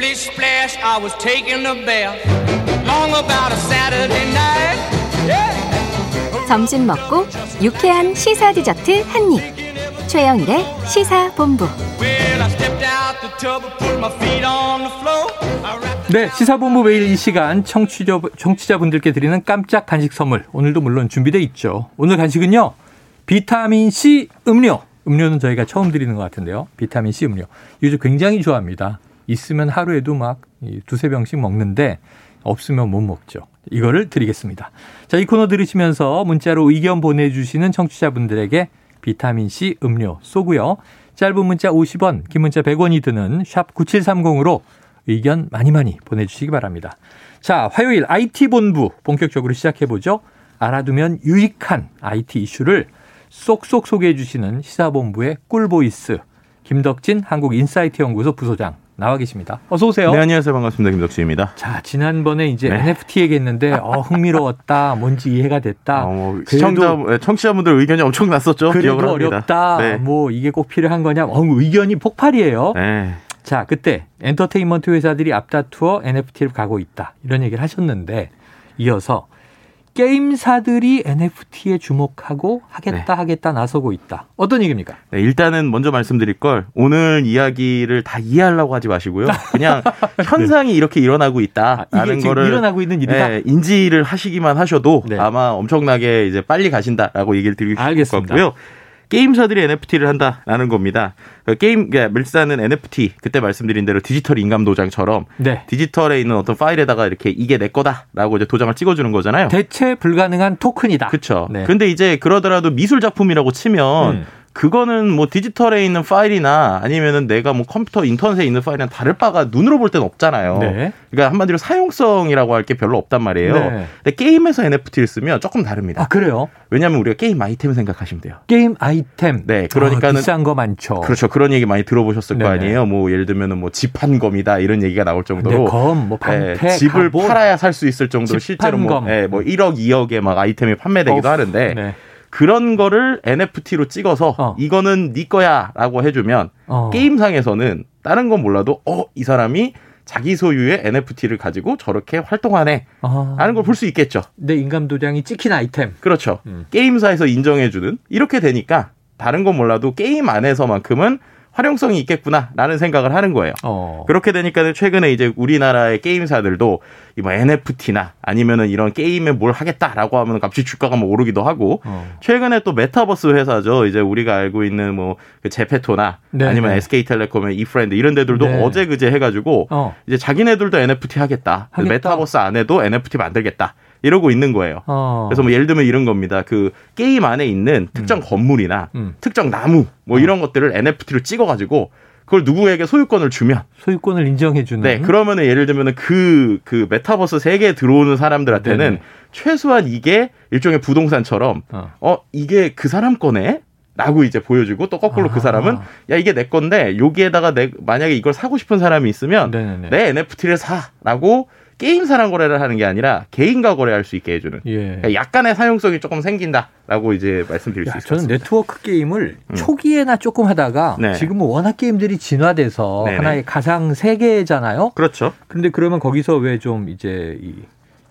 Splish splash, I was taking a bath. Long about a Saturday night. Yeah. 점심 먹고 유쾌한 시사 디저트 한 입. 최영일의 시사 본부. Well, I stepped out the tub and put my feet on the floor. I wrapped 네, 시사본부 매일 이 시간 청취자, 청취자분들께 드리는 깜짝 간식 선물. 오늘도 물론 준비돼 있죠. 오늘 간식은요. 비타민C 음료. 음료는 저희가 처음 드리는 것 같은데요. 비타민C 음료. 요즘 굉장히 좋아합니다. 있으면 하루에도 막이 두세 병씩 먹는데 없으면 못 먹죠. 이거를 드리겠습니다. 자, 이 코너 들으시면서 문자로 의견 보내주시는 청취자분들에게 비타민C 음료 쏘고요. 짧은 문자 50원, 긴 문자 100원이 드는 샵 9730으로 의견 많이 많이 보내주시기 바랍니다. 자, 화요일 IT본부 본격적으로 시작해보죠. 알아두면 유익한 IT 이슈를 쏙쏙 소개해 주시는 시사본부의 꿀보이스 김덕진 한국인사이트 연구소 부소장 나와 계십니다. 어서 오세요. 네, 안녕하세요. 반갑습니다. 김덕수입니다. 자, 지난번에 이제 네. NFT 얘기했는데 어, 흥미로웠다. 뭔지 이해가 됐다. 어, 뭐 시청자, 예, 청취자분들 의견이 엄청 났었죠. 기억을 합니다. 어렵다. 네. 뭐 이게 꼭 필요한 거냐. 어, 의견이 폭발이에요. 네. 자, 그때 엔터테인먼트 회사들이 앞다투어 NFT를 가고 있다. 이런 얘기를 하셨는데 이어서 게임사들이 NFT에 주목하고 하겠다 네. 하겠다 나서고 있다. 어떤 얘기입니까? 네, 일단은 먼저 말씀드릴 걸 오늘 이야기를 다 이해하려고 하지 마시고요. 그냥 현상이 이렇게 일어나고 아, 있다라는 지금 거를 일어나고 있는 일이다. 네, 인지를 하시기만 하셔도 네. 아마 엄청나게 이제 빨리 가신다라고 얘기를 있을 것 알겠습니다. 같고요. 게임사들이 NFT를 한다라는 겁니다. 그 게임 그러니까 밀사는 NFT 그때 말씀드린 대로 디지털 인감 도장처럼 네. 디지털에 있는 어떤 파일에다가 이렇게 이게 내 거다라고 이제 도장을 찍어주는 거잖아요. 대체 불가능한 토큰이다. 그렇죠. 네. 근데 이제 그러더라도 미술 작품이라고 치면 음. 그거는 뭐 디지털에 있는 파일이나 아니면은 내가 뭐 컴퓨터 인터넷에 있는 파일이랑 다를 바가 눈으로 볼 때는 없잖아요. 네. 그러니까 한마디로 사용성이라고 할 게 별로 없단 말이에요. 네. 근데 게임에서 NFT를 쓰면 조금 다릅니다. 아, 그래요? 왜냐하면 우리가 게임 아이템 생각하시면 돼요. 게임 아이템. 네, 그러니까는- 아, 비싼 거 많죠. 그렇죠. 그런 얘기 많이 들어보셨을 거 네네. 아니에요. 뭐 예를 들면은 뭐 집행검이다 이런 얘기가 나올 정도로 검, 뭐 예, 방패, 집을 갑옷. 팔아야 살 수 있을 정도로 실제로 뭐. 예, 뭐 1억, 2억의 막 아이템이 판매되기도 어후, 하는데 네. 그런 거를 NFT로 찍어서 어. 이거는 네 거야라고 해주면 어. 게임상에서는 다른 건 몰라도 어 이 사람이 자기 소유의 NFT를 가지고 저렇게 활동하네 아. 라는 걸 볼 수 있겠죠. 내 인감 도장이 찍힌 아이템. 그렇죠. 음. 게임사에서 인정해주는 이렇게 되니까 다른 건 몰라도 게임 안에서만큼은 활용성이 있겠구나라는 생각을 하는 거예요. 어. 그렇게 되니까 최근에 이제 우리나라의 게임사들도 이뭐 NFT나 아니면은 이런 게임에 뭘 하겠다라고 하면 갑자기 주가가 뭐 오르기도 하고 어. 최근에 또 메타버스 회사죠. 이제 우리가 알고 있는 뭐그 제페토나 네, 아니면 네. SK텔레콤의 이프랜드 이런 데들도 네. 어제 그제 해가지고 어. 이제 자기네들도 NFT 하겠다. 하겠다. 메타버스 안에도 NFT 만들겠다. 이러고 있는 거예요. 어. 그래서 뭐 예를 들면 이런 겁니다. 그 게임 안에 있는 특정 건물이나 음. 특정 나무 뭐 어. 이런 것들을 NFT로 찍어가지고 그걸 누구에게 소유권을 주면 소유권을 인정해 주는. 네 그러면은 예를 들면은 그그 메타버스 세계에 들어오는 사람들한테는 네네. 최소한 이게 일종의 부동산처럼 어. 어 이게 그 사람 거네. 라고 이제 보여주고 또 거꾸로 아. 그 사람은 야 이게 내 건데 여기에다가 내 만약에 이걸 사고 싶은 사람이 있으면 네네네. 내 NFT를 사라고 게임사랑 거래를 하는 게 아니라 개인과 거래할 수 있게 해주는 예. 그러니까 약간의 사용성이 조금 생긴다라고 이제 말씀드릴 야, 수 저는 같습니다. 네트워크 게임을 초기에나 조금 하다가 네. 지금은 워낙 게임들이 진화돼서 네네. 하나의 가상 세계잖아요. 그렇죠. 근데 그러면 거기서 왜 좀 이제 이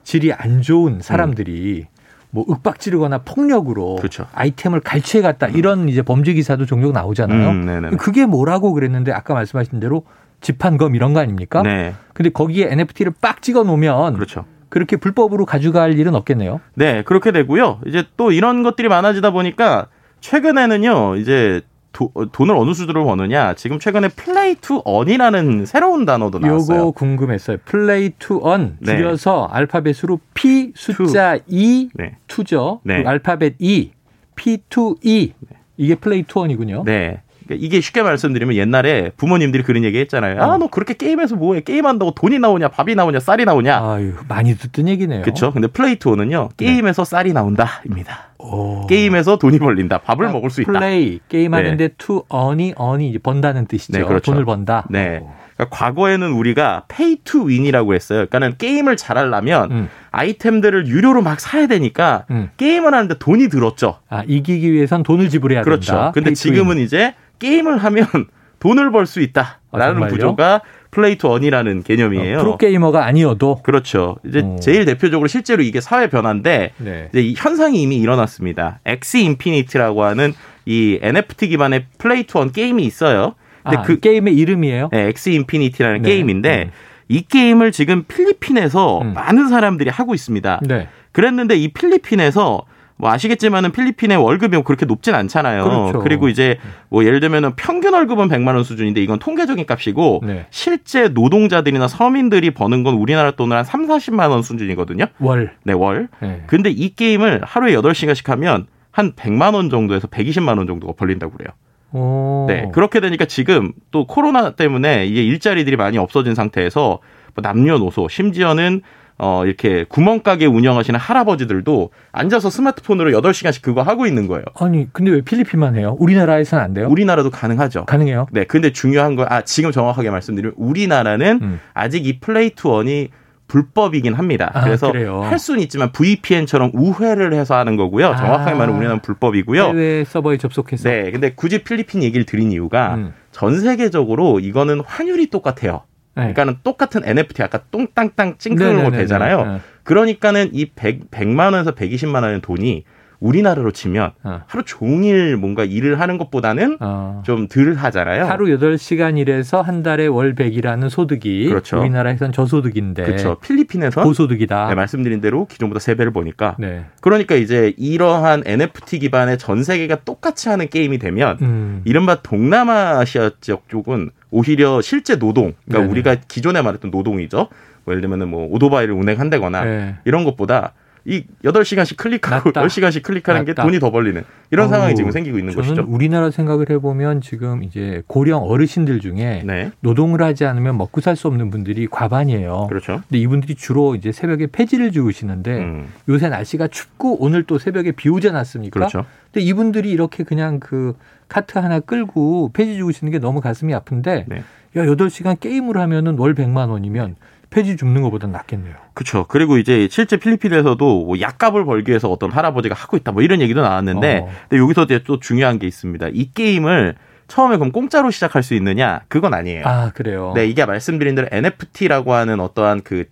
질이 안 좋은 사람들이 뭐 윽박 지르거나 폭력으로 그렇죠. 아이템을 갈취해 갔다 이런 이제 범죄 기사도 종종 나오잖아요. 음. 그게 뭐라고 그랬는데 아까 말씀하신 대로 집행검 이런 거 아닙니까? 네, 근데 거기에 NFT를 빡 찍어 놓으면 그렇죠. 그렇게 불법으로 가져갈 일은 없겠네요. 네, 그렇게 되고요. 이제 또 이런 것들이 많아지다 보니까 최근에는요, 이제 도, 어, 돈을 어느 수준으로 버느냐. 지금 최근에 Play to Earn이라는 새로운 단어도 나왔어요. 요거 궁금했어요. Play to Earn 네. 줄여서 알파벳으로 P 숫자 2 네. two죠. 네. 그리고 알파벳 E P to E 이게 Play to Earn이군요. 네. 그러니까 이게 쉽게 말씀드리면 옛날에 부모님들이 그런 얘기 했잖아요. 아, 너 그렇게 게임에서 뭐해? 게임한다고 돈이 나오냐, 밥이 나오냐, 쌀이 나오냐. 아유 많이 듣던 얘기네요. 그렇죠. 근데 Play to Earn은요. 게임에서 쌀이 나온다입니다. 오. 게임에서 돈이 벌린다. 밥을 그러니까 먹을 수 있다. 플레이 게임 하는데 to earn이 earn이 이제 번다는 뜻이죠. 네, 그렇죠. 돈을 번다. 네. 그러니까 과거에는 우리가 Pay to Win이라고 했어요. 그러니까는 게임을 잘하려면 음. 아이템들을 유료로 막 사야 되니까 음. 게임을 하는데 돈이 들었죠. 아 이기기 위해선 돈을 지불해야 그렇죠. 된다. 근데 to win. 지금은 이제 게임을 하면 돈을 벌 수 있다라는 아? 구조가 Play to Earn이라는 개념이에요. 어, 프로게이머가 아니어도 그렇죠. 이제 오. 제일 대표적으로 실제로 이게 사회 변화인데 네. 이제 이 현상이 이미 일어났습니다. Axie Infinity라고 하는 이 NFT 기반의 Play to Earn 게임이 있어요. 근데 아, 그 게임의 이름이에요? 네, Axie Infinity라는 네. 게임인데 음. 이 게임을 지금 필리핀에서 음. 많은 사람들이 하고 있습니다. 네. 그랬는데 이 필리핀에서 뭐 아시겠지만은 필리핀의 월급이 뭐 그렇게 높진 않잖아요. 그렇죠. 리고 이제 뭐 예를 들면은 평균 월급은 100만 원 수준인데 이건 통계적인 값이고 네. 실제 노동자들이나 서민들이 버는 건 우리나라 돈으로 한 3, 40만 원 수준이거든요. 월. 네, 월. 네. 근데 이 게임을 하루에 8시간씩 하면 한 100만 원 정도에서 120만 원 정도가 벌린다고 그래요. 오. 네. 그렇게 되니까 지금 또 코로나 때문에 이게 일자리들이 많이 없어진 상태에서 뭐 남녀노소 심지어는 어 이렇게 구멍가게 운영하시는 할아버지들도 앉아서 스마트폰으로 8시간씩 그거 하고 있는 거예요. 아니 근데 왜 필리핀만 해요? 우리나라에서는 안 돼요? 우리나라도 가능하죠. 가능해요? 네. 근데 중요한 건 아 지금 정확하게 말씀드리면 우리나라는 음. 아직 이 Play to Earn이 불법이긴 합니다. 아, 그래서 그래요? 할 수는 있지만 VPN처럼 우회를 해서 하는 거고요. 정확하게 아. 말하면 우리나라는 불법이고요. 해외 서버에 접속해서. 네, 근데 굳이 필리핀 얘기를 드린 이유가 음. 전 세계적으로 이거는 환율이 똑같아요. 네. 그러니까는 똑같은 NFT 아까 똥땅땅 찡그는 거. 되잖아요. 네. 그러니까는 이 100, 100 만 원에서 120만 원의 돈이 우리나라로 치면 어. 하루 종일 뭔가 일을 하는 것보다는 어. 좀덜 하잖아요. 하루 8시간 일해서 한 달에 월 100이라는 소득이 그렇죠. 우리나라에선 저소득인데 그렇죠. 필리핀에서 고소득이다. 네, 말씀드린 대로 기존보다 3배를 보니까 네. 그러니까 이제 이러한 NFT 기반의 전 세계가 똑같이 하는 게임이 되면 음. 이른바 동남아시아 지역 쪽은 오히려 실제 노동, 그러니까 네네. 우리가 기존에 말했던 노동이죠. 뭐 예를 들면은 뭐 오토바이를 운행한다거나 네. 이런 것보다 이 8시간씩 클릭하고 낫다. 10시간씩 클릭하는 게 낫다. 돈이 더 벌리는 이런 어우, 상황이 지금 생기고 있는 저는 것이죠. 우리나라 생각을 해보면 지금 이제 고령 어르신들 중에 네. 노동을 하지 않으면 먹고 살 수 없는 분들이 과반이에요. 그렇죠. 근데 이분들이 주로 이제 새벽에 폐지를 주우시는데 음, 요새 날씨가 춥고 오늘 또 새벽에 비 오지 않았습니까? 그렇죠. 근데 이분들이 이렇게 그냥 그 카트 하나 끌고 폐지 주우시는 게 너무 가슴이 아픈데 네. 야, 8시간 게임을 하면은 월 100만 원이면 폐지 줍는 것보다 낫겠네요. 그렇죠. 그리고 이제 실제 필리핀에서도 뭐 약값을 벌기 위해서 어떤 할아버지가 하고 있다 뭐 이런 얘기도 나왔는데 어. 근데 여기서 이제 또 중요한 게 있습니다. 이 게임을 처음에 그럼 공짜로 시작할 수 있느냐? 그건 아니에요. 아, 그래요. 네, 이게 말씀드린 대로 NFT라고 하는 어떠한 그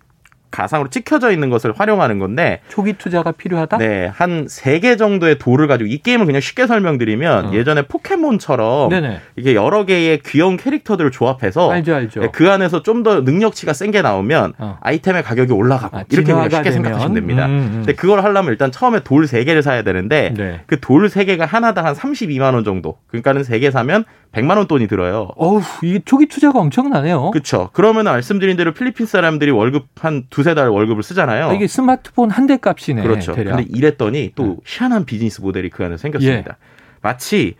가상으로 찍혀져 있는 것을 활용하는 건데 초기 투자가 필요하다? 네, 한 세 개 정도의 돌을 가지고 이 게임을 그냥 쉽게 설명드리면 어. 예전에 포켓몬처럼 네네. 이게 여러 개의 귀여운 캐릭터들을 조합해서 알죠, 알죠. 네, 그 안에서 좀 더 능력치가 센 게 나오면 어. 아이템의 가격이 올라가고 아, 이렇게 그냥 쉽게 되면? 생각하시면 됩니다. 음, 음. 근데 그걸 하려면 일단 처음에 돌 세 개를 사야 되는데 네. 그돌 세 개가 하나당 한 32만 원 정도. 그러니까는 세 개 사면 100만 원 돈이 들어요. 어우, 이게 초기 투자가 엄청나네요. 그렇죠. 그러면 말씀드린 대로 필리핀 사람들이 월급 한 두세 달 월급을 쓰잖아요. 아, 이게 스마트폰 한 대 값이네. 그렇죠. 대략. 근데 이랬더니 또 네. 희한한 비즈니스 모델이 그 안에 생겼습니다. 마치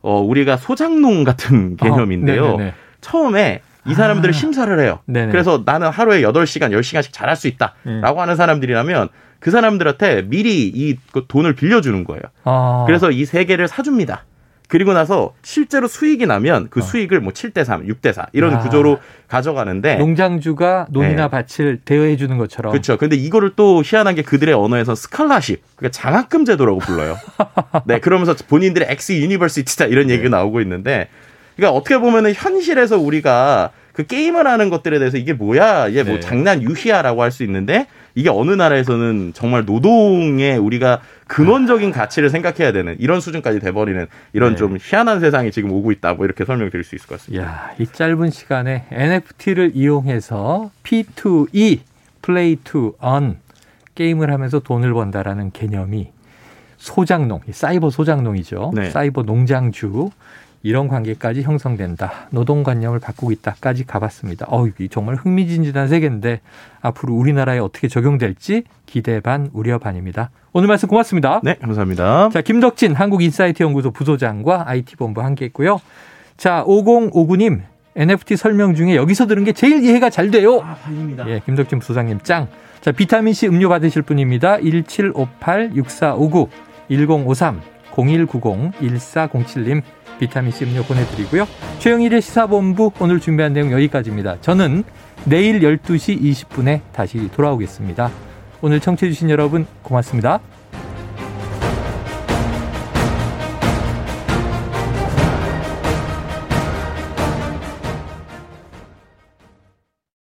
어 우리가 소장농 같은 개념인데요. 어, 네네네. 처음에 이 사람들을 아. 심사를 해요. 네네. 그래서 나는 하루에 8시간, 10시간씩 잘할 수 있다라고 음. 하는 사람들이라면 그 사람들한테 미리 이 돈을 빌려주는 거예요. 아. 그래서 이 세 개를 사줍니다. 그리고 나서 실제로 수익이 나면 그 수익을 뭐 7대 3, 6대 4 이런 어. 야. 구조로 가져가는데 농장주가 논이나 네. 밭을 대여해 주는 것처럼. 그렇죠. 근데 이거를 또 희한한 게 그들의 언어에서 scholarship, 그러니까 장학금 제도라고 불러요. 네, 그러면서 본인들의 Axie University다 이런 얘기가 나오고 있는데, 그러니까 어떻게 보면은 현실에서 우리가 그 게임을 하는 것들에 대해서 이게 뭐야, 이게 뭐 네. 장난 유희야라고 할 수 있는데 이게 어느 나라에서는 정말 노동에 우리가 근원적인 가치를 생각해야 되는 이런 수준까지 돼버리는 이런 네. 좀 희한한 세상이 지금 오고 있다, 뭐 이렇게 설명드릴 수 있을 것 같습니다. 야, 이 짧은 시간에 NFT를 이용해서 P2E, Play to Earn 게임을 하면서 돈을 번다라는 개념이 소장농, 사이버 소장농이죠. 네. 사이버 농장주 이런 관계까지 형성된다. 노동관념을 바꾸고 있다까지 가봤습니다. 어우, 이 정말 흥미진진한 세계인데 앞으로 우리나라에 어떻게 적용될지 기대 반 우려 반입니다. 오늘 말씀 고맙습니다. 네, 감사합니다. 자, 김덕진 한국인사이트 연구소 부소장과 IT본부 함께 했고요. 자, 5059님 NFT 설명 중에 여기서 들은 게 제일 이해가 잘 돼요. 아, 다행입니다. 예, 김덕진 부소장님 짱. 자, 비타민C 음료 받으실 분입니다. 1758-6459, 1053-0190-1407님 비타민C 음료 보내드리고요. 최영일의 시사본부 오늘 준비한 내용 여기까지입니다. 저는 내일 12시 20분에 다시 돌아오겠습니다. 오늘 청취해주신 여러분 고맙습니다.